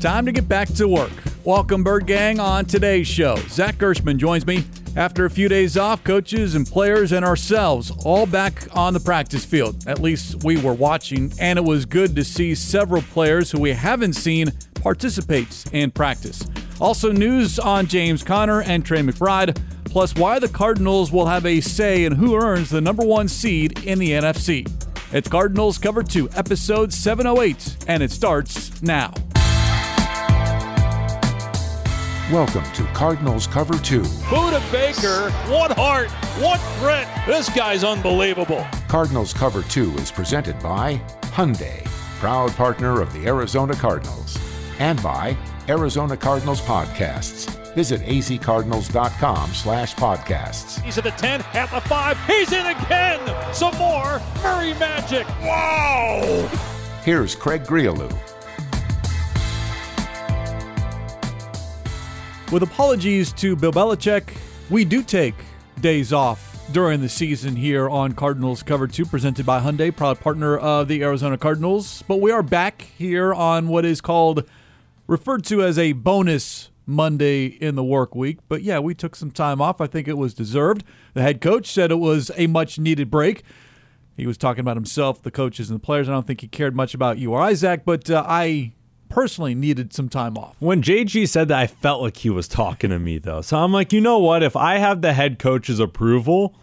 time to get back to work. Welcome, Bird Gang, on today's show. Zach Gershman joins me after a few days off. Coaches and players and ourselves all back on the practice field. At least we were watching, and it was good to see several players who we haven't seen participate in practice. Also, news on James Conner and Trey McBride, plus why the Cardinals will have a say in who earns the number one seed in the NFC. It's Cardinals Cover 2, episode 708, and it starts now. Welcome to Cardinals Cover 2. Budda Baker, one heart, one grit. This guy's unbelievable. Cardinals Cover 2 is presented by Hyundai, proud partner of the Arizona Cardinals, and by Arizona Cardinals Podcasts. Visit azcardinals.com slash podcasts. He's at the 10, at the 5. He's in again. Some more. Murray Magic. Wow. Here's Craig Grialou. With apologies to Bill Belichick, we do take days off during the season here on Cardinals Cover 2, presented by Hyundai, proud partner of the Arizona Cardinals. But we are back here on what is called, referred to as a bonus Monday in the work week. But yeah, we took some time off. I think it was deserved. The head coach said it was a much needed break. He was talking about himself, the coaches, and the players. I don't think he cared much about you or Isaac, but uh, I personally needed some time off. When JG said that, I felt like he was talking to me, though. So I'm like, you know what? If I have the head coach's approval,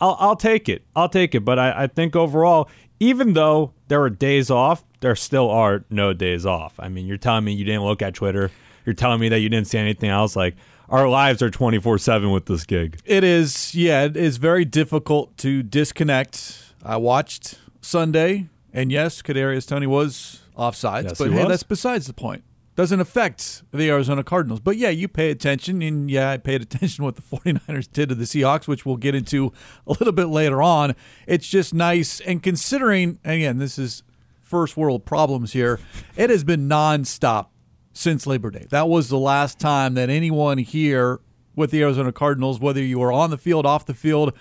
I'll, I'll take it. I'll take it. But I, I think overall, even though there were days off, there still are no days off. I mean, you're telling me you didn't look at Twitter. You're telling me that you didn't see anything else. Like, our lives are 24 7 with this gig. It is, yeah, it is very difficult to disconnect. I watched Sunday, and yes, Kadarius Toney was offsides, Yes, but he hey, that's besides the point. Doesn't affect the Arizona Cardinals. But yeah, you pay attention, and yeah, I paid attention what the 49ers did to the Seahawks, which we'll get into a little bit later on. It's just nice, and considering, again, this is first world problems here, it has been nonstop since Labor Day. That was the last time that anyone here with the Arizona Cardinals, whether you were on the field, off the field,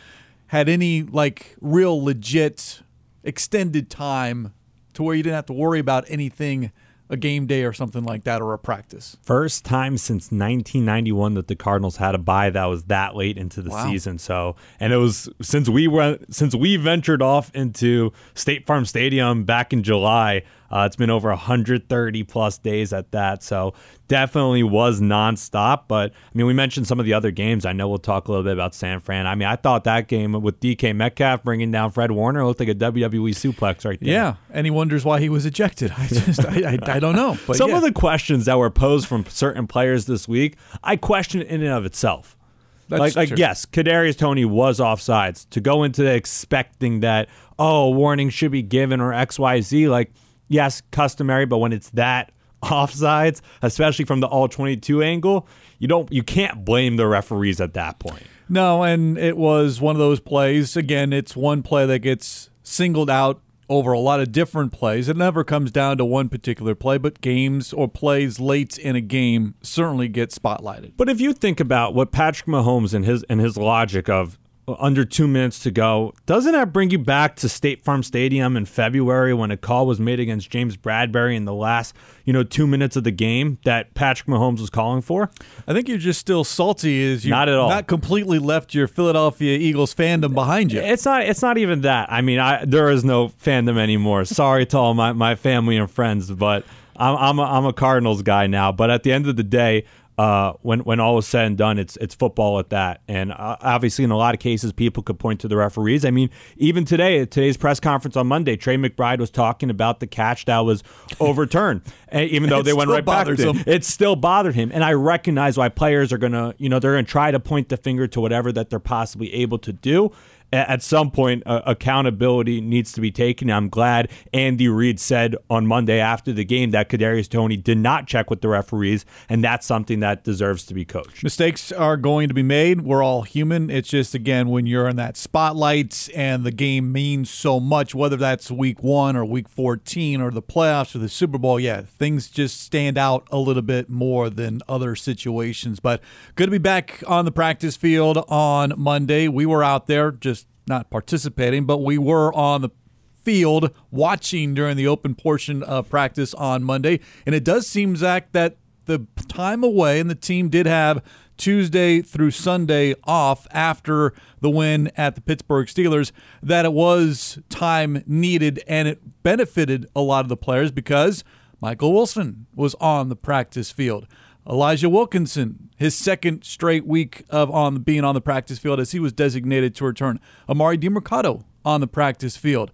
had any like real legit extended time to where you didn't have to worry about anything a game day or something like that or a practice. First time since 1991 that the Cardinals had a bye that was that late into the Wow. season. So, and it was since we went since we ventured off into State Farm Stadium back in July. Uh, it's been over 130 plus days at that. So definitely was nonstop. But I mean, we mentioned some of the other games. I know we'll talk a little bit about San Fran. I mean, I thought that game with DK Metcalf bringing down Fred Warner looked like a WWE suplex right there. Yeah, and he wonders why he was ejected. I just, I, I, I don't know. But Some yeah. of the questions that were posed from certain players this week, I question in and of itself. That's like, like true. yes, Kadarius Toney was offsides. To go into expecting that, oh, warning should be given or X, Y, Z. Like, yes, customary, but when it's that offsides, especially from the all twenty-two angle, you don't, you can't blame the referees at that point. No, and it was one of those plays. Again, it's one play that gets singled out over a lot of different plays. It never comes down to one particular play, but games or plays late in a game certainly get spotlighted. But if you think about what Patrick Mahomes and his and his logic of under two minutes to go, doesn't that bring you back to State Farm Stadium in February when a call was made against James Bradberry in the last, you know, two minutes of the game that Patrick Mahomes was calling for? I think you're just still salty as you Not at all. not completely left your Philadelphia Eagles fandom behind you. It's not. It's not even that. I mean, I there is no fandom anymore. Sorry to all my, my family and friends, but I'm I'm a, I'm a Cardinals guy now. But at the end of the day, uh, when when all is said and done, it's it's football at that. And uh, obviously, in a lot of cases, people could point to the referees. I mean, even today, at today's press conference on Monday, Trey McBride was talking about the catch that was overturned, and even though they went right back to him. it still bothered him. And I recognize why players are gonna, you know, they're gonna try to point the finger to whatever that they're possibly able to do. At some point, uh, accountability needs to be taken. I'm glad Andy Reid said on Monday after the game that Kadarius Toney did not check with the referees, and that's something that deserves to be coached. Mistakes are going to be made. We're all human. It's just, again, when you're in that spotlight and the game means so much, whether that's week one or week 14 or the playoffs or the Super Bowl, yeah, things just stand out a little bit more than other situations. But good to be back on the practice field on Monday. We were out there just not participating, but we were on the field watching during the open portion of practice on Monday. And it does seem, Zach, that the time away and the team did have Tuesday through Sunday off after the win at the Pittsburgh Steelers, that it was time needed and it benefited a lot of the players because Michael Wilson was on the practice field. Elijah Wilkinson, his second straight week of on being on the practice field as he was designated to return. Emari Demercado on the practice field.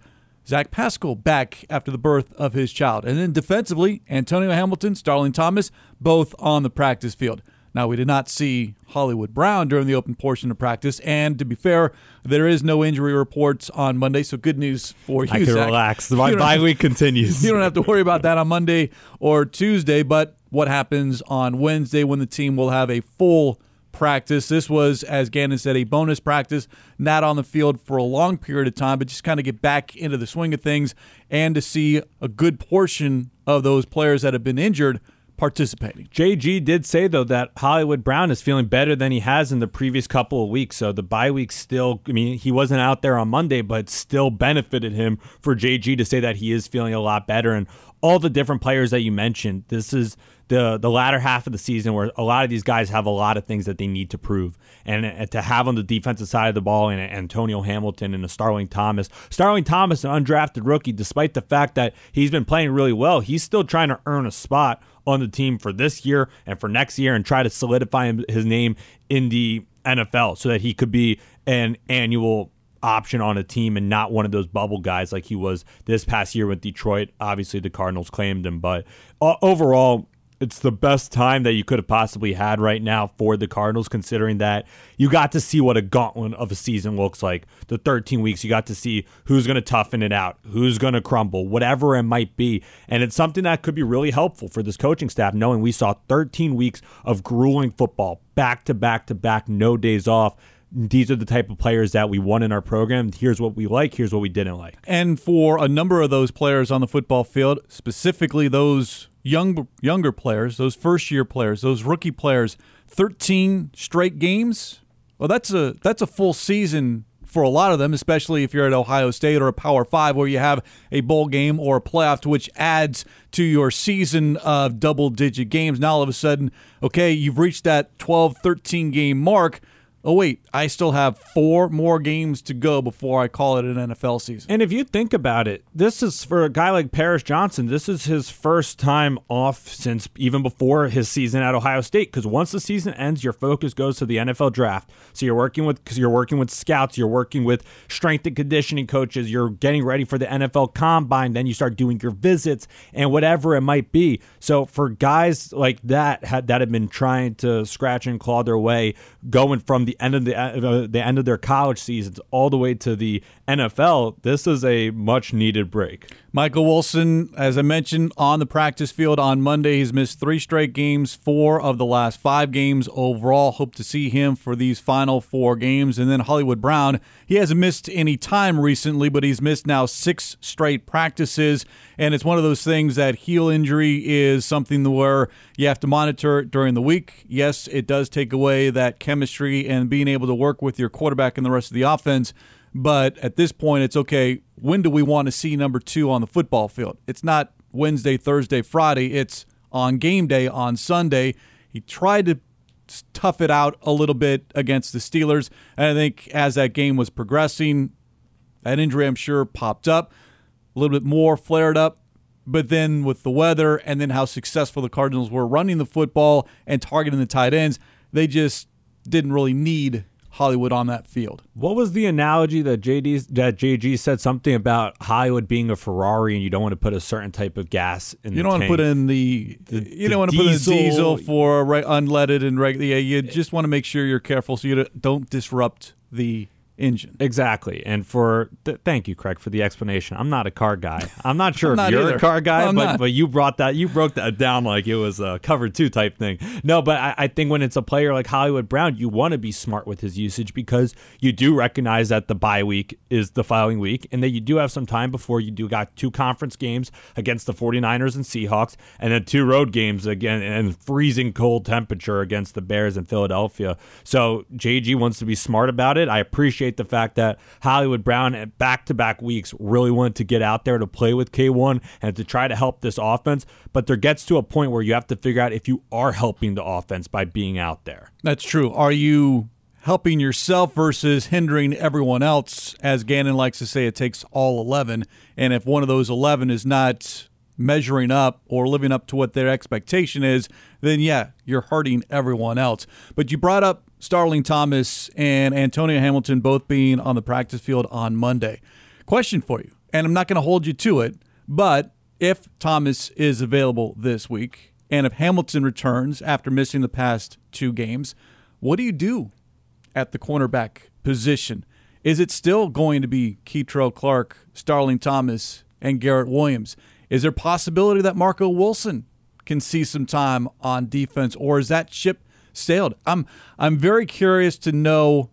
Zach Pascal back after the birth of his child. And then defensively, Antonio Hamilton, Starling Thomas, both on the practice field. Now, we did not see Hollywood Brown during the open portion of practice, and to be fair, there is no injury reports on Monday, so good news for you. I can Zach. relax. My bye week continues. You don't have to worry about that on Monday or Tuesday, but what happens on Wednesday when the team will have a full practice? This was, as Gannon said, a bonus practice, not on the field for a long period of time, but just kind of get back into the swing of things and to see a good portion of those players that have been injured participating. JG did say though that Hollywood Brown is feeling better than he has in the previous couple of weeks. So the bye week still I mean, he wasn't out there on Monday, but still benefited him for JG to say that he is feeling a lot better and all the different players that you mentioned. This is the the latter half of the season where a lot of these guys have a lot of things that they need to prove, and, and to have on the defensive side of the ball and Antonio Hamilton and a Starling Thomas, Starling Thomas, an undrafted rookie, despite the fact that he's been playing really well, he's still trying to earn a spot on the team for this year and for next year, and try to solidify his name in the NFL so that he could be an annual option on a team and not one of those bubble guys like he was this past year with Detroit. Obviously, the Cardinals claimed him, but uh, overall, it's the best time that you could have possibly had right now for the Cardinals, considering that you got to see what a gauntlet of a season looks like. The 13 weeks, you got to see who's going to toughen it out, who's going to crumble, whatever it might be. And it's something that could be really helpful for this coaching staff, knowing we saw 13 weeks of grueling football, back to back to back, no days off these are the type of players that we want in our program. Here's what we like. Here's what we didn't like. And for a number of those players on the football field, specifically those young younger players, those first year players, those rookie players, 13 straight games. Well, that's a that's a full season for a lot of them, especially if you're at Ohio State or a Power 5 where you have a bowl game or a playoff which adds to your season of double digit games. Now all of a sudden, okay, you've reached that 12 13 game mark oh wait, I still have four more games to go before I call it an NFL season. And if you think about it, this is for a guy like Paris Johnson, this is his first time off since even before his season at Ohio State. Because once the season ends, your focus goes to the NFL draft. So you're working with because you're working with scouts, you're working with strength and conditioning coaches, you're getting ready for the NFL combine, then you start doing your visits and whatever it might be. So for guys like that had that have been trying to scratch and claw their way, going from the end of the uh, the end of their college seasons all the way to the NFL, this is a much needed break. Michael Wilson, as I mentioned, on the practice field on Monday. He's missed three straight games, four of the last five games overall. Hope to see him for these final four games. And then Hollywood Brown, he hasn't missed any time recently, but he's missed now six straight practices. And it's one of those things that heel injury is something where you have to monitor it during the week. Yes, it does take away that chemistry and being able to work with your quarterback and the rest of the offense. But at this point, it's okay. When do we want to see number two on the football field? It's not Wednesday, Thursday, Friday. It's on game day on Sunday. He tried to tough it out a little bit against the Steelers. And I think as that game was progressing, that injury, I'm sure, popped up a little bit more, flared up. But then with the weather and then how successful the Cardinals were running the football and targeting the tight ends, they just didn't really need Hollywood on that field. What was the analogy that JD that JG said something about Hollywood being a Ferrari and you don't want to put a certain type of gas in you don't want tank. to put in the, The- you the don't want to put in diesel. diesel for unleaded and regular yeah you just want to make sure you're careful so you don't disrupt the engine Exactly. And for th- thank you, Craig, for the explanation. I'm not a car guy. I'm not sure I'm if you're either. a car guy, I'm but not. but you brought that you broke that down like it was a cover two type thing. No, but I, I think when it's a player like Hollywood Brown, you want to be smart with his usage because you do recognize that the bye week is the following week and that you do have some time before you do got two conference games against the 49ers and Seahawks and then two road games again and freezing cold temperature against the Bears in Philadelphia. So JG wants to be smart about it. I appreciate appreciate the fact that Hollywood Brown eh, at back to back weeks really wanted to get out there to play with K1 and to try to help this offense. But there gets to a point where you have to figure out if you are helping the offense by being out there. That's true. Are you helping yourself versus hindering everyone else? As Gannon likes to say, it takes all 11. And if one of those 11 is not measuring up or living up to what their expectation is, then yeah, you're hurting everyone else. But you brought up Starling Thomas and Antonio Hamilton both being on the practice field on Monday. Question for you, and I'm not going to hold you to it, but if Thomas is available this week and if Hamilton returns after missing the past two games, what do you do at the cornerback position? Is it still going to be Kei'Trel Clark, Starling Thomas, and Garrett Williams? Is there possibility that Marco Wilson can see some time on defense, or is that ship sailed? I'm I'm very curious to know,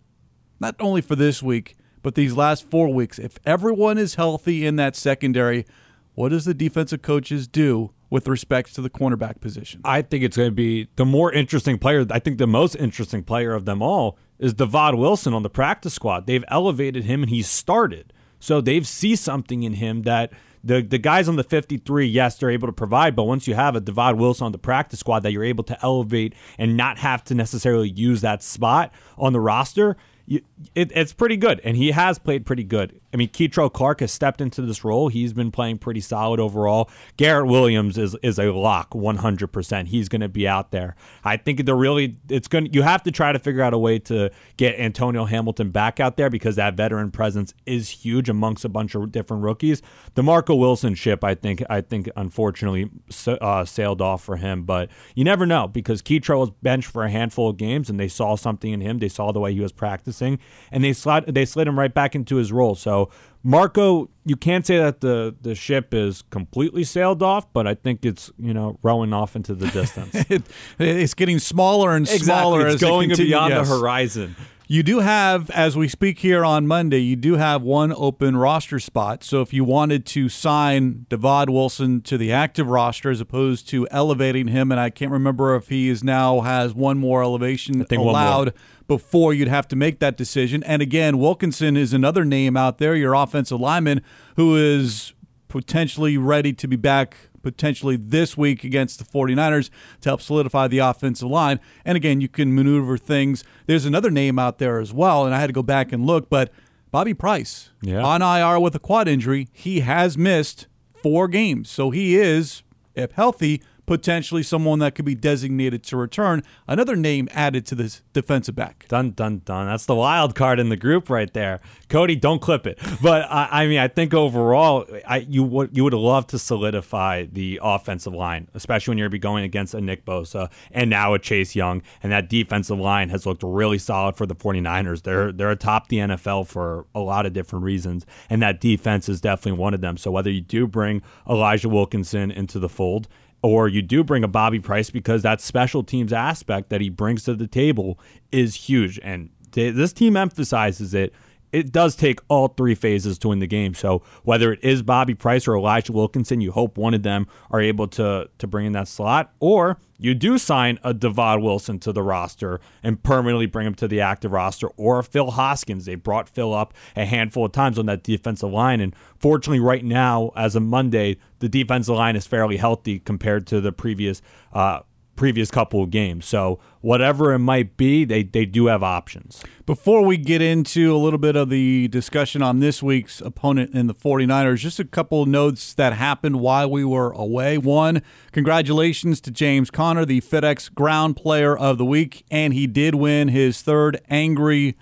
not only for this week, but these last four weeks. If everyone is healthy in that secondary, what does the defensive coaches do with respect to the cornerback position? I think it's going to be the more interesting player. I think the most interesting player of them all is Divaad Wilson on the practice squad. They've elevated him and he's started. So they've see something in him that the the guys on the 53, yes, they're able to provide, but once you have a Divaad Wilson on the practice squad that you're able to elevate and not have to necessarily use that spot on the roster, you, it, it's pretty good, and he has played pretty good. I mean, Kei'Trel Clark has stepped into this role. He's been playing pretty solid overall. Garrett Williams is is a lock, 100%. He's going to be out there. I think the really it's going you have to try to figure out a way to get Antonio Hamilton back out there because that veteran presence is huge amongst a bunch of different rookies. The Marco Wilson ship, I think, I think unfortunately uh, sailed off for him, but you never know because Kei'Trel was benched for a handful of games and they saw something in him. They saw the way he was practicing and they slid they slid him right back into his role. So Marco, you can't say that the the ship is completely sailed off, but I think it's you know rowing off into the distance. it, it's getting smaller and exactly. smaller it's as going it beyond yes. the horizon. You do have, as we speak here on Monday, you do have one open roster spot. So if you wanted to sign Divaad Wilson to the active roster as opposed to elevating him, and I can't remember if he is now has one more elevation allowed before you'd have to make that decision. And again, Wilkinson is another name out there, your offensive lineman, who is potentially ready to be back potentially this week against the 49ers to help solidify the offensive line. And again, you can maneuver things. There's another name out there as well, and I had to go back and look, but Bobby Price yeah. on IR with a quad injury, he has missed four games. So he is, if healthy, potentially someone that could be designated to return. Another name added to this defensive back. Dun dun dun. That's the wild card in the group right there. Cody, don't clip it. But I, I mean, I think overall, I you would you would love to solidify the offensive line, especially when you're going against a Nick Bosa and now a Chase Young, and that defensive line has looked really solid for the 49ers. They're they're atop the NFL for a lot of different reasons, and that defense is definitely one of them. So whether you do bring Elijah Wilkinson into the fold or you do bring a Bobby Price because that special teams aspect that he brings to the table is huge. And this team emphasizes it it does take all three phases to win the game. So whether it is Bobby Price or Elijah Wilkinson, you hope one of them are able to to bring in that slot, or you do sign a Divaad Wilson to the roster and permanently bring him to the active roster, or Phil Hoskins. They brought Phil up a handful of times on that defensive line, and fortunately, right now as of Monday, the defensive line is fairly healthy compared to the previous. Uh, previous couple of games. So whatever it might be, they, they do have options. Before we get into a little bit of the discussion on this week's opponent in the 49ers, just a couple notes that happened while we were away. One, congratulations to James Conner, the FedEx Ground Player of the Week, and he did win his third angry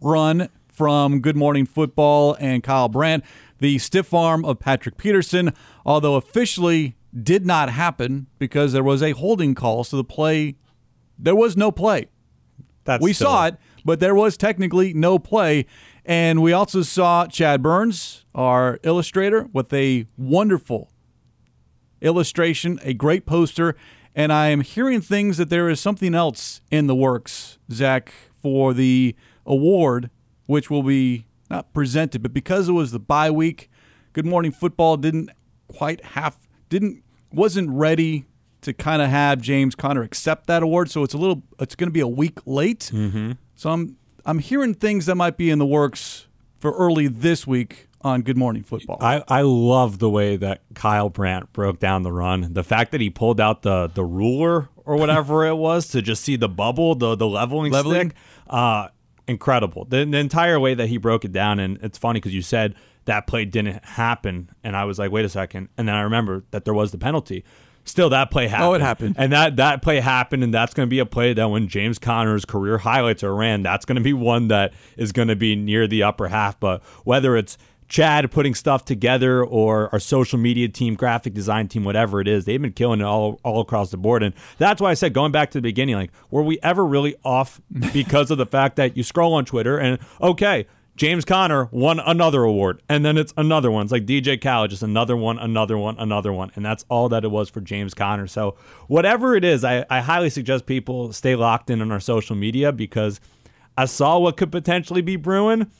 run from Good Morning Football and Kyle Brandt. The stiff arm of Patrick Peterson, although officially did not happen because there was a holding call. So the play, there was no play. That's we still- saw it, but there was technically no play. And we also saw Chad Burns, our illustrator, with a wonderful illustration, a great poster. And I am hearing things that there is something else in the works, Zach, for the award, which will be not presented, but because it was the bye week, Good Morning Football didn't quite have didn't wasn't ready to kind of have James Conner accept that award. So it's a little it's going to be a week late. Mm-hmm. So I'm I'm hearing things that might be in the works for early this week on Good Morning Football. I, I love the way that Kyle Brandt broke down the run. The fact that he pulled out the the ruler or whatever it was to just see the bubble, the the leveling, Leveling? stick. Uh, incredible. The, the entire way that he broke it down, and it's funny because you said that play didn't happen, and I was like, wait a second, and then I remember that there was the penalty. Still, that play happened. Oh, it happened. and that that play happened, and that's going to be a play that when James Conner's career highlights are ran, that's going to be one that is going to be near the upper half. But whether it's Chad putting stuff together or our social media team, graphic design team, whatever it is, they've been killing it all, all across the board. And that's why I said, going back to the beginning, like, were we ever really off because of the fact that you scroll on Twitter and, okay, James Conner won another award, and then it's another one. It's like DJ Khaled, just another one, another one, another one. And that's all that it was for James Conner. So, whatever it is, I, I highly suggest people stay locked in on our social media because I saw what could potentially be brewing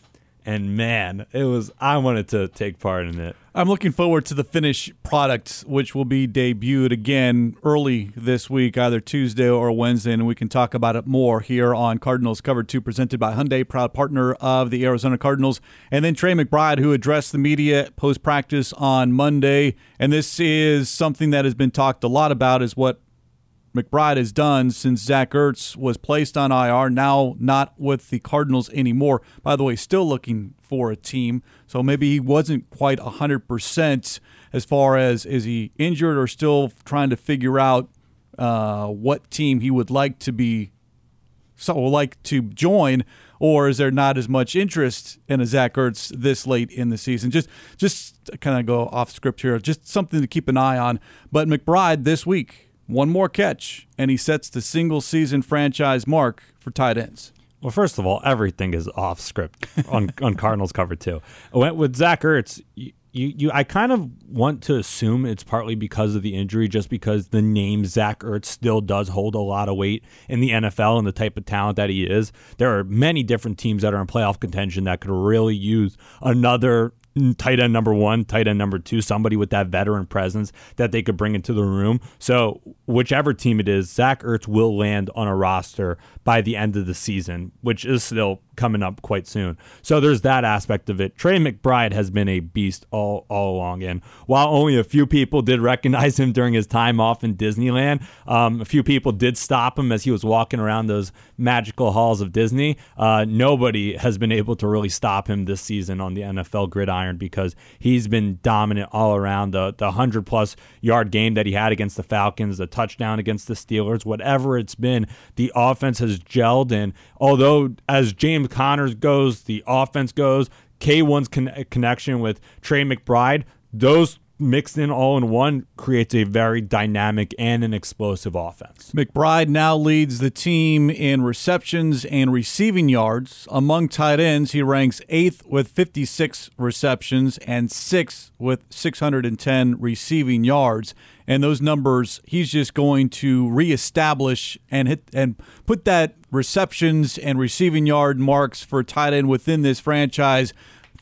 and man, it was I wanted to take part in it. I'm looking forward to the finished product, which will be debuted again early this week, either Tuesday or Wednesday, and we can talk about it more here on Cardinals Cover 2, presented by Hyundai, proud partner of the Arizona Cardinals. And then Trey McBride, who addressed the media post practice on Monday. And this is something that has been talked a lot about, is what McBride has done since Zach Ertz was placed on IR, now not with the Cardinals anymore. By the way, still looking for a team. So maybe he wasn't quite 100% as far as is he injured or still trying to figure out uh, what team he would like to be so like to join, or is there not as much interest in a Zach Ertz this late in the season? Just just kind of go off script here, just something to keep an eye on. But McBride this week, one more catch, and he sets the single season franchise mark for tight ends. Well, first of all, everything is off script on, on Cardinals cover two. With with Zach Ertz, you, you, you, I kind of want to assume it's partly because of the injury, just because the name Zach Ertz still does hold a lot of weight in the NFL and the type of talent that he is. There are many different teams that are in playoff contention that could really use another tight end number one, tight end number two, somebody with that veteran presence that they could bring into the room. So, whichever team it is, Zach Ertz will land on a roster by the end of the season, which is still coming up quite soon. So there's that aspect of it. Trey McBride has been a beast all all along, and while only a few people did recognize him during his time off in Disneyland, um, a few people did stop him as he was walking around those magical halls of Disney. Uh, nobody has been able to really stop him this season on the NFL gridiron because he's been dominant all around. The the hundred plus yard game that he had against the Falcons, the touchdown against the Steelers, whatever it's been, the offense has gelled. And although as James Connors goes, the offense goes, K1's con- connection with Trey McBride, those mixed in all in one creates a very dynamic and an explosive offense. McBride now leads the team in receptions and receiving yards. Among tight ends, he ranks eighth with 56 receptions and sixth with 610 receiving yards. And those numbers, he's just going to reestablish and hit and put that receptions and receiving yard marks for tight end within this franchise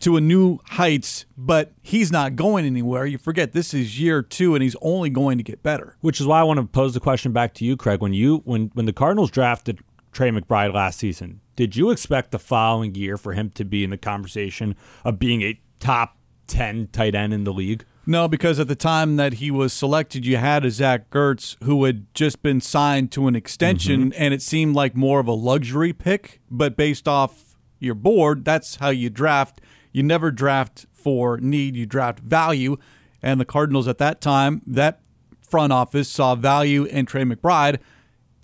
to a new heights, but he's not going anywhere. You forget this is year two, and he's only going to get better. Which is why I want to pose the question back to you, Craig. When you when when the Cardinals drafted Trey McBride last season, did you expect the following year for him to be in the conversation of being a top ten tight end in the league? No, because at the time that he was selected, you had a Zach Ertz who had just been signed to an extension, mm-hmm. and it seemed like more of a luxury pick. But based off your board, that's how you draft. You never draft for need, you draft value. And the Cardinals at that time, that front office saw value in Trey McBride,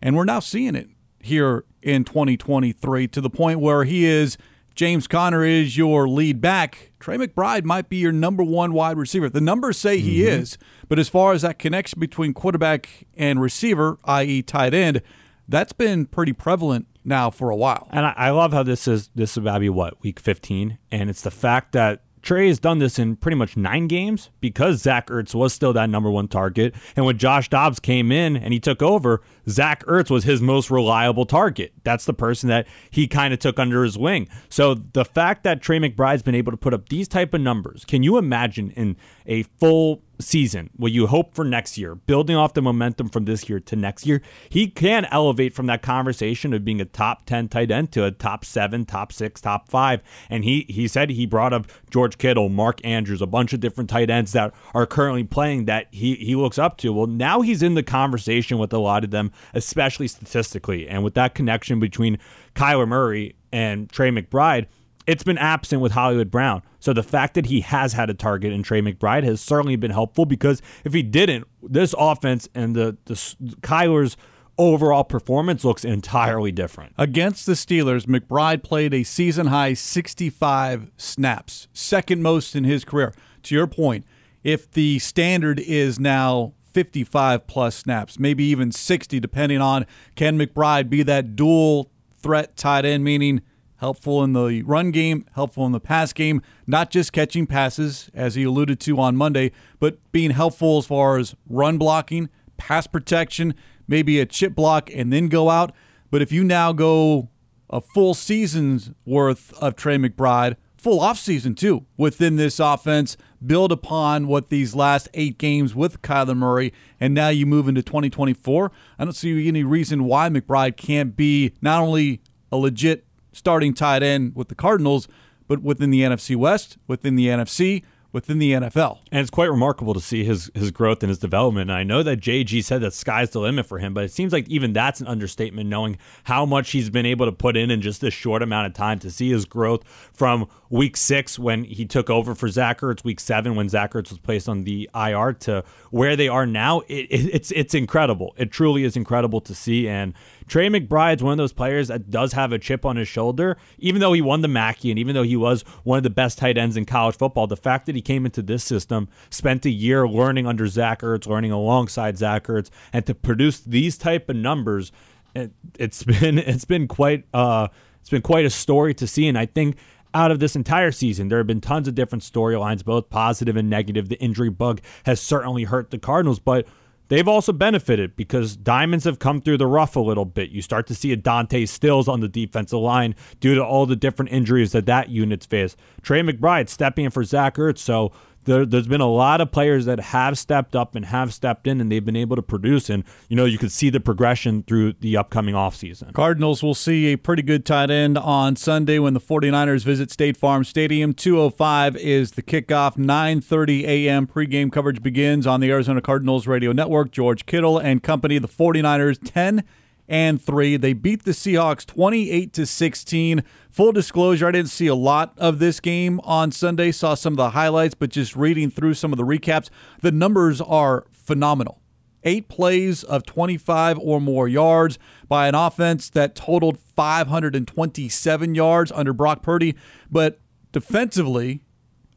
and we're now seeing it here in 2023 to the point where he is James Conner is your lead back. Trey McBride might be your number one wide receiver. The numbers say he mm-hmm. is, but as far as that connection between quarterback and receiver, i.e., tight end, that's been pretty prevalent now for a while. And I, I love how this is this is about to be what week 15, and it's the fact that Trey has done this in pretty much nine games because Zach Ertz was still that number one target. And when Josh Dobbs came in and he took over, Zach Ertz was his most reliable target. That's the person that he kind of took under his wing. So the fact that Trey McBride's been able to put up these type of numbers, can you imagine in a full season, what you hope for next year, building off the momentum from this year to next year, he can elevate from that conversation of being a top 10 tight end to a top seven, top six, top five. And he, he said he brought up George Kittle, Mark Andrews, a bunch of different tight ends that are currently playing that he, he looks up to. Well, now he's in the conversation with a lot of them, especially statistically. And with that connection between Kyler Murray and Trey McBride, it's been absent with Hollywood Brown. So the fact that he has had a target in Trey McBride has certainly been helpful because if he didn't, this offense and the, the Kyler's overall performance looks entirely different. Against the Steelers, McBride played a season high 65 snaps, second most in his career. To your point, if the standard is now 55 plus snaps, maybe even 60, depending on can McBride be that dual threat tight end, meaning helpful in the run game, helpful in the pass game, not just catching passes, as he alluded to on Monday, but being helpful as far as run blocking, pass protection, maybe a chip block, and then go out. But if you now go a full season's worth of Trey McBride, full offseason too, within this offense, build upon what these last eight games with Kyler Murray, and now you move into 2024. I don't see any reason why McBride can't be not only a legit starting tight end with the Cardinals, but within the NFC West, within the NFC, within the NFL. And it's quite remarkable to see his his growth and his development. And I know that JG said that sky's the limit for him, but it seems like even that's an understatement knowing how much he's been able to put in in just this short amount of time to see his growth from week six when he took over for Zach Ertz, week seven when Zach Ertz was placed on the IR to where they are now. It, it, it's it's incredible. It truly is incredible to see. And Trey McBride's one of those players that does have a chip on his shoulder, even though he won the Mackey and even though he was one of the best tight ends in college football. The fact that he came into this system, spent a year learning under Zach Ertz, learning alongside Zach Ertz, and to produce these type of numbers, it, has been it's been quite uh, it's been quite a story to see. And I think out of this entire season. There have been tons of different storylines, both positive and negative. The injury bug has certainly hurt the Cardinals, but They've also benefited because diamonds have come through the rough a little bit. You start to see a Dante Stills on the defensive line due to all the different injuries that that unit's faced. Trey McBride stepping in for Zach Ertz. So there, has been a lot of players that have stepped up and have stepped in and they've been able to produce. And, you know, you could see the progression through the upcoming offseason. Cardinals will see a pretty good tight end on Sunday when the 49ers visit State Farm Stadium. 205 is the kickoff. 9.30 a.m. pregame coverage begins on the Arizona Cardinals radio network. George Kittle and company, the 49ers, 10 and 3. They beat the Seahawks 28 to 16. Full disclosure, I didn't see a lot of this game on Sunday, saw some of the highlights, but just reading through some of the recaps, the numbers are phenomenal. Eight plays of 25 or more yards by an offense that totaled 527 yards under Brock Purdy. But defensively,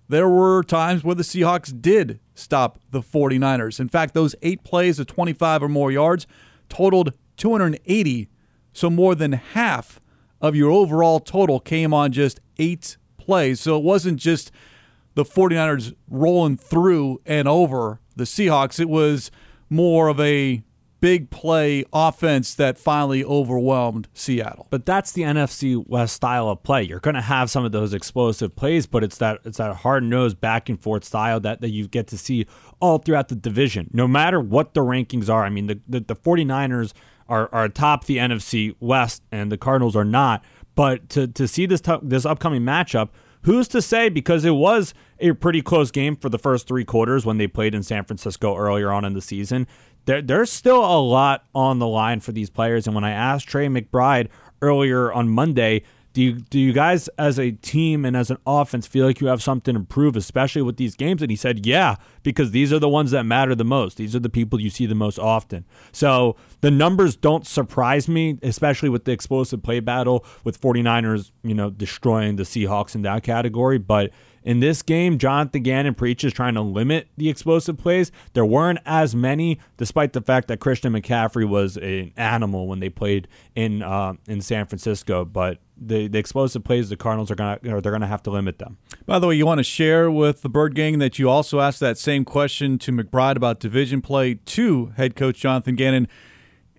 there were times where the Seahawks did stop the 49ers. In fact, those eight plays of 25 or more yards totaled 280, so more than half of your overall total came on just eight plays. So it wasn't just the 49ers rolling through and over the Seahawks. It was more of a big play offense that finally overwhelmed Seattle. But that's the NFC West style of play. You're going to have some of those explosive plays, but it's that it's that hard-nosed back and forth style that, that you get to see all throughout the division. No matter what the rankings are. I mean, the the, the 49ers – are, are atop the NFC West, and the Cardinals are not. But to, to see this t- this upcoming matchup, who's to say? Because it was a pretty close game for the first three quarters when they played in San Francisco earlier on in the season. There, there's still a lot on the line for these players. And when I asked Trey McBride earlier on Monday do you do you guys as a team and as an offense feel like you have something to improve, especially with these games? And he said, Yeah, because these are the ones that matter the most. These are the people you see the most often. So the numbers don't surprise me, especially with the explosive play battle with 49ers, you know, destroying the Seahawks in that category. But in this game, Jonathan Gannon preaches trying to limit the explosive plays. There weren't as many, despite the fact that Christian McCaffrey was an animal when they played in uh, in San Francisco. But the, the explosive plays, the Cardinals are gonna they're gonna have to limit them. By the way, you want to share with the Bird Gang that you also asked that same question to McBride about division play to head coach Jonathan Gannon,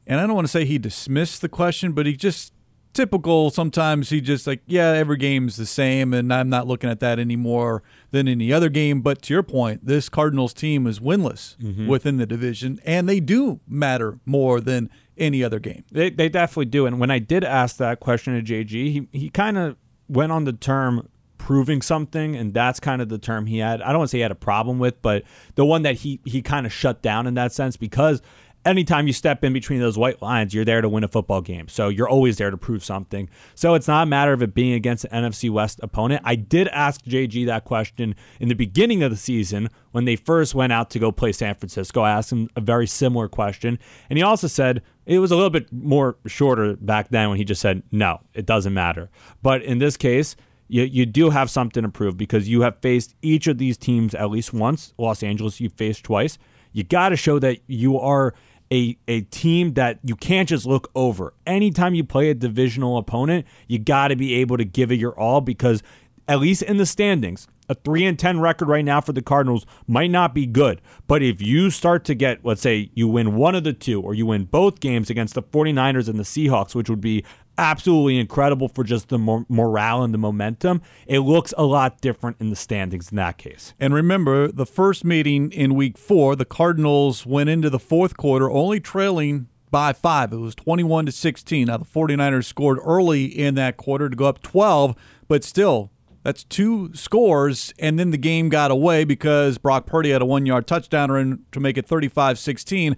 and I don't want to say he dismissed the question, but he just typical. Sometimes he just like, yeah, every game's the same, and I'm not looking at that anymore than any other game. But to your point, this Cardinals team is winless Mm-hmm. within the division, and they do matter more than any other game. They, they definitely do. And when I did ask that question to JG, he, he kind of went on the term proving something, and that's kind of the term he had. I don't want to say he had a problem with, but the one that he, he kind of shut down in that sense because anytime you step in between those white lines, you're there to win a football game. So you're always there to prove something. So it's not a matter of it being against an NFC West opponent. I did ask JG that question in the beginning of the season when they first went out to go play San Francisco. I asked him a very similar question. And he also said it was a little bit more shorter back then when he just said, no, it doesn't matter. But in this case, you, you do have something to prove because you have faced each of these teams at least once. Los Angeles, you've faced twice. You got to show that you are a, a team that you can't just look over. Anytime you play a divisional opponent, you got to be able to give it your all because, at least in the standings, a 3 and 10 record right now for the Cardinals might not be good. But if you start to get, let's say, you win one of the two or you win both games against the 49ers and the Seahawks, which would be absolutely incredible for just the mor- morale and the momentum, it looks a lot different in the standings in that case. And remember, the first meeting in week four, the Cardinals went into the fourth quarter only trailing by five. It was 21 to 16. Now, the 49ers scored early in that quarter to go up 12, but still, that's two scores. And then the game got away because Brock Purdy had a one yard touchdown run to make it 35 16.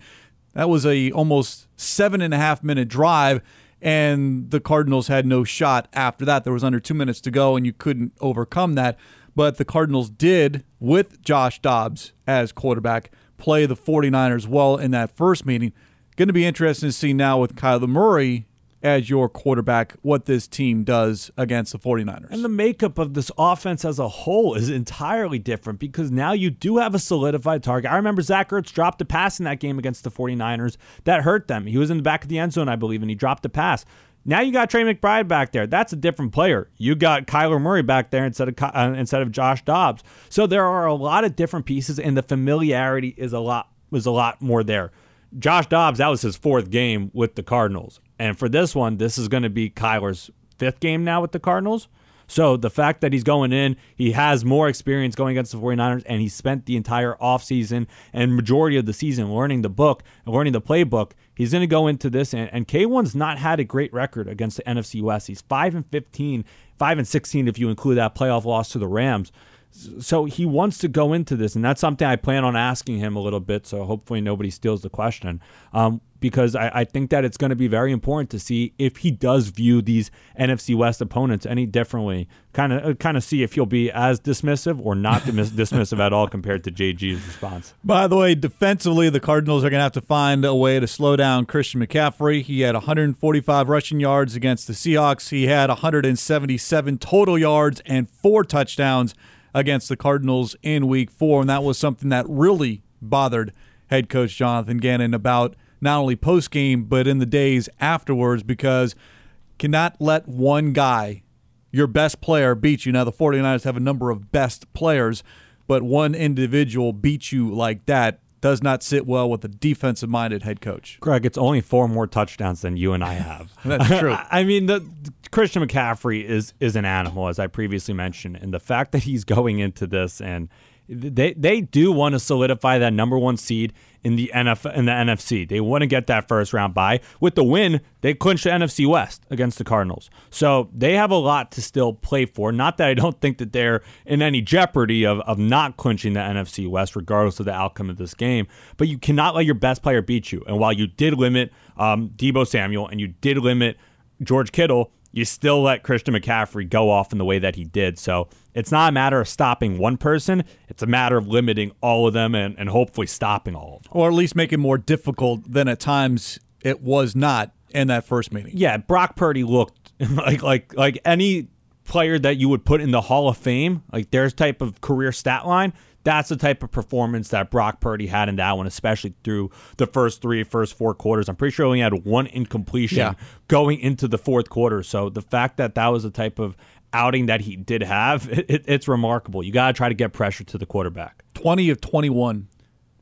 That was a almost seven and a half minute drive and the Cardinals had no shot after that. There was under two minutes to go, and you couldn't overcome that. But the Cardinals did, with Josh Dobbs as quarterback, play the 49ers well in that first meeting. Going to be interesting to see now with Kyler Murray as your quarterback what this team does against the 49ers. And the makeup of this offense as a whole is entirely different because now you do have a solidified target. I remember Zach Ertz dropped a pass in that game against the 49ers. That hurt them. He was in the back of the end zone, I believe, and he dropped a pass. Now you got Trey McBride back there. That's a different player. You got Kyler Murray back there instead of uh, instead of Josh Dobbs. So there are a lot of different pieces, and the familiarity is a lot was a lot more there. Josh Dobbs, that was his fourth game with the Cardinals. And for this one, this is going to be Kyler's fifth game now with the Cardinals. So the fact that he's going in, he has more experience going against the 49ers, and he spent the entire offseason and majority of the season learning the book and learning the playbook. He's going to go into this, and, and K1's not had a great record against the NFC West. He's 5 and 15, 5 and 16 if you include that playoff loss to the Rams. So he wants to go into this, and that's something I plan on asking him a little bit. So hopefully nobody steals the question, um, because I, I think that it's going to be very important to see if he does view these NFC West opponents any differently. Kind of, kind of see if he'll be as dismissive or not dismiss- dismissive at all compared to JG's response. By the way, defensively, the Cardinals are going to have to find a way to slow down Christian McCaffrey. He had 145 rushing yards against the Seahawks. He had 177 total yards and four touchdowns against the Cardinals in week four. And that was something that really bothered head coach Jonathan Gannon about not only post game, but in the days afterwards because cannot let one guy, your best player, beat you. Now, the 49ers have a number of best players, but one individual beat you like that does not sit well with a defensive minded head coach. Greg, it's only four more touchdowns than you and I have. That's true. I mean, the Christian McCaffrey is is an animal, as I previously mentioned, and the fact that he's going into this and they they do want to solidify that number one seed in the NF in the NFC. They want to get that first round bye. With the win, they clinched the NFC West against the Cardinals. So they have a lot to still play for. Not that I don't think that they're in any jeopardy of, of not clinching the NFC West, regardless of the outcome of this game. But you cannot let your best player beat you. And while you did limit um, Deebo Samuel and you did limit George Kittle, you still let Christian McCaffrey go off in the way that he did. So it's not a matter of stopping one person, it's a matter of limiting all of them and, and hopefully stopping all of them. Or at least make it more difficult than at times it was not in that first meeting. Yeah, Brock Purdy looked like like like any player that you would put in the Hall of Fame, like their type of career stat line. That's the type of performance that Brock Purdy had in that one, especially through the first three, first four quarters. I'm pretty sure he only had one incompletion Yeah. going into the fourth quarter. So the fact that that was the type of outing that he did have, it, it- it's remarkable. You got to try to get pressure to the quarterback. 20 of 21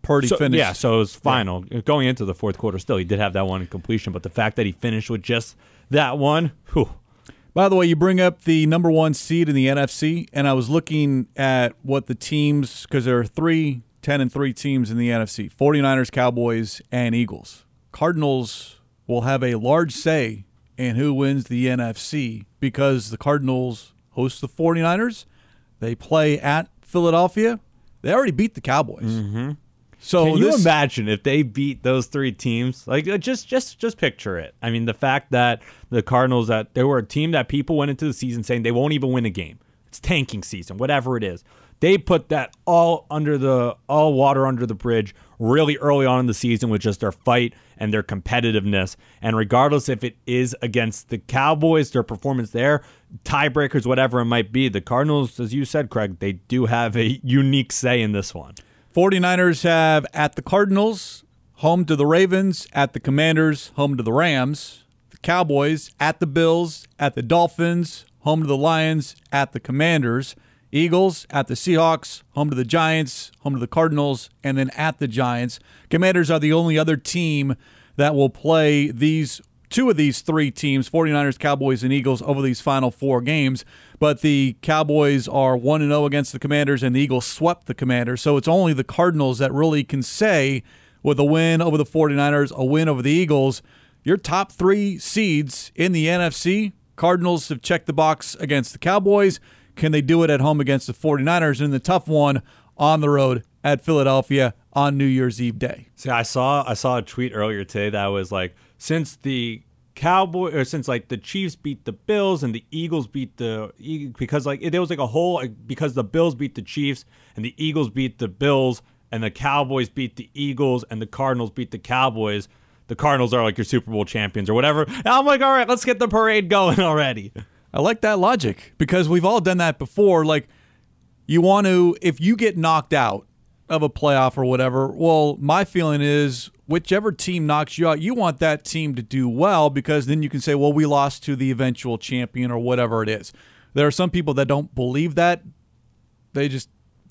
Purdy So, finished. yeah, so it was final. Going into the fourth quarter, still, he did have that one completion, but the fact that he finished with just that one, whew, By the way, you bring up the number one seed in the NFC, and I was looking at what the teams, because there are three 10 and 3 teams in the NFC 49ers, Cowboys, and Eagles. Cardinals will have a large say in who wins the NFC because the Cardinals host the 49ers. They play at Philadelphia. They already beat the Cowboys. Mm-hmm. So Can you this, imagine if they beat those three teams? Like uh, just just just picture it. I mean, the fact that the Cardinals that they were a team that people went into the season saying they won't even win a game. It's tanking season, whatever it is. They put that all under the all water under the bridge really early on in the season with just their fight and their competitiveness. And regardless if it is against the Cowboys, their performance there, tiebreakers, whatever it might be, the Cardinals, as you said, Craig, they do have a unique say in this one. 49ers have at the Cardinals, home to the Ravens, at the Commanders, home to the Rams, the Cowboys, at the Bills, at the Dolphins, home to the Lions, at the Commanders, Eagles, at the Seahawks, home to the Giants, home to the Cardinals, and then at the Giants. Commanders are the only other team that will play these two of these three teams 49ers cowboys and eagles over these final four games. But the cowboys are 1-0 against the commanders and the eagles swept the commanders. So it's only the cardinals that really can say with a win over the 49ers a win over the eagles your top three seeds in the nfc cardinals have checked the box against the cowboys can they do it at home against the 49ers and the tough one on the road at philadelphia on new year's eve day See, I saw I saw a tweet earlier today that was like, since the Cowboy or since like the Chiefs beat the Bills and the Eagles beat the because like there was like a whole like, because the Bills beat the Chiefs and the Eagles beat the Bills and the Cowboys beat the Eagles and the Cardinals beat the Cowboys. The Cardinals are like your Super Bowl champions or whatever. And I'm like, all right, let's get the parade going already. I like that logic because we've all done that before. Like, you want to, if you get knocked out of a playoff or whatever, well, my feeling is whichever team knocks you out, you want that team to do well because then you can say, well, we lost to the eventual champion or whatever it is. There are some people that don't believe that. They just,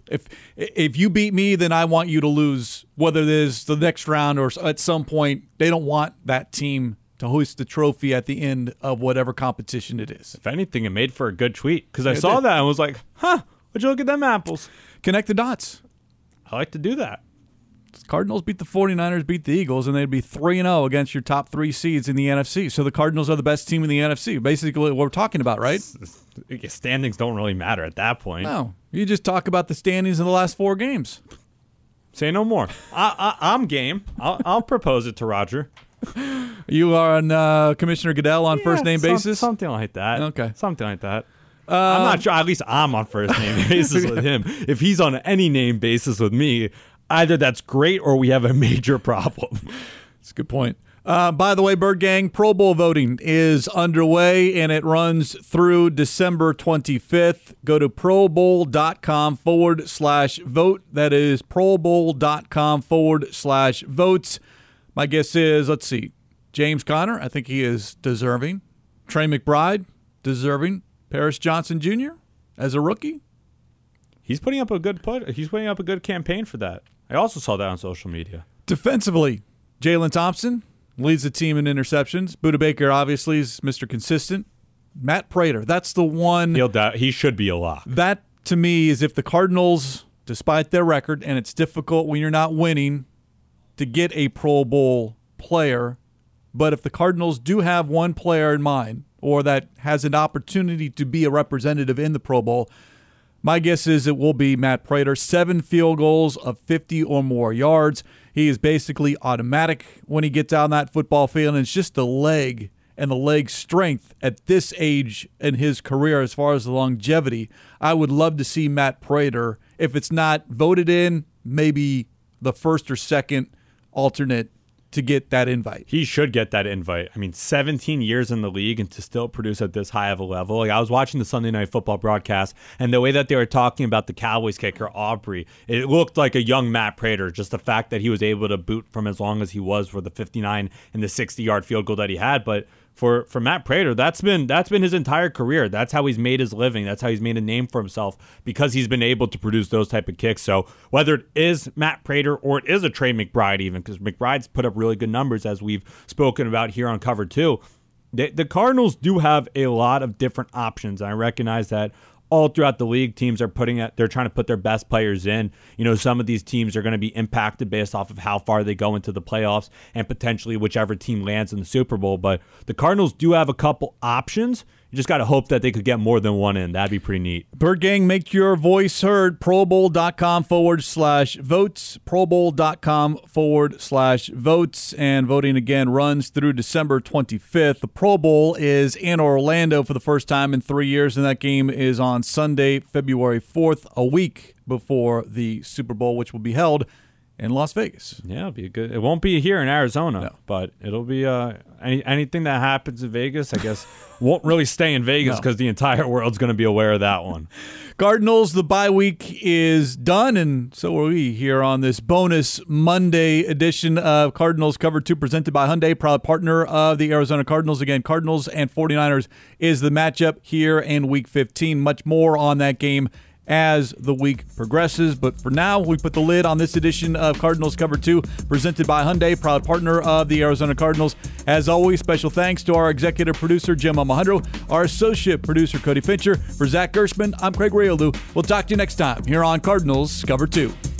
if if you beat me, then I want you to lose, whether it is the next round or at some point. They don't want that team to hoist the trophy at the end of whatever competition it is. If anything, it made for a good tweet because I it saw did. that and was like, huh, would you look at them apples? Connect the dots. I like to do that. Cardinals beat the 49ers, beat the Eagles, and they'd be 3 0 against your top three seeds in the NFC. So the Cardinals are the best team in the NFC. Basically, what we're talking about, right? Standings don't really matter at that point. No. You just talk about the standings in the last four games. Say no more. I, I, I'm game. I'll, I'll propose it to Roger. You are on uh, Commissioner Goodell on first Yeah, name some- basis. something like that. Okay. something like that. I'm not sure. At least I'm on first name basis with him. If he's on any name basis with me, either that's great or we have a major problem. That's a good point. Uh, by the way, Bird Gang, Pro Bowl voting is underway and it runs through December 25th. Go to probowl.com forward slash vote. That is probowl.com forward slash votes. My guess is, let's see, James Conner, I think he is deserving. Trey McBride, deserving. Paris Johnson Jr. as a rookie. He's putting up a good put. He's putting up a good campaign for that. I also saw that on social media. Defensively, Jalen Thompson leads the team in interceptions. Budda Baker obviously is Mr. Consistent. Matt Prater, that's the one. He'll di- he should be a lock. That to me is if the Cardinals, despite their record, and it's difficult when you're not winning to get a Pro Bowl player, but if the Cardinals do have one player in mind or that has an opportunity to be a representative in the Pro Bowl, my guess is it will be Matt Prater. Seven field goals of 50 or more yards. He is basically automatic when he gets on that football field, and it's just the leg and the leg strength at this age in his career as far as the longevity. I would love to see Matt Prater, if it's not voted in, maybe the first or second alternate to get that invite. He should get that invite. I mean, 17 years in the league and to still produce at this high of a level. Like I was watching the Sunday Night Football broadcast, and the way that they were talking about the Cowboys kicker Aubrey, it looked like a young Matt Prater. Just the fact that he was able to boot from as long as he was for the 59 and the 60 yard field goal that he had, but. For, for Matt Prater, that's been that's been his entire career. That's how he's made his living. That's how he's made a name for himself because he's been able to produce those type of kicks. So whether it is Matt Prater or it is a Trey McBride, even because McBride's put up really good numbers as we've spoken about here on Cover Two, they, the Cardinals do have a lot of different options. I recognize that all throughout the league, teams are putting it. They're trying to put their best players in. You know, some of these teams are going to be impacted based off of how far they go into the playoffs and potentially whichever team lands in the Super Bowl. But the Cardinals do have a couple options. You just got to hope that they could get more than one in. That'd be pretty neat. Bird Gang, make your voice heard. ProBowl.com forward slash votes. ProBowl.com forward slash votes. And voting again runs through December 25th. The Pro Bowl is in Orlando for the first time in three years, and that game is on Sunday, February 4th, a week before the Super Bowl, which will be held in Las Vegas. Yeah, it'll be good. It won't be here in Arizona, no. but it'll be uh, any anything that happens in Vegas. I guess won't really stay in Vegas because no. the entire world's going to be aware of that one. Cardinals, the bye week is done, and so are we here on this bonus Monday edition of Cardinals Cover 2 presented by Hyundai, proud partner of the Arizona Cardinals. Again, Cardinals and 49ers is the matchup here in week 15. Much more on that game as the week progresses. But for now, we put the lid on this edition of Cardinals Cover 2, presented by Hyundai, proud partner of the Arizona Cardinals. As always, special thanks to our executive producer, Jim Almohandro, our associate producer, Cody Fincher. For Zach Gershman, I'm Craig Grialou. We'll talk to you next time here on Cardinals Cover 2.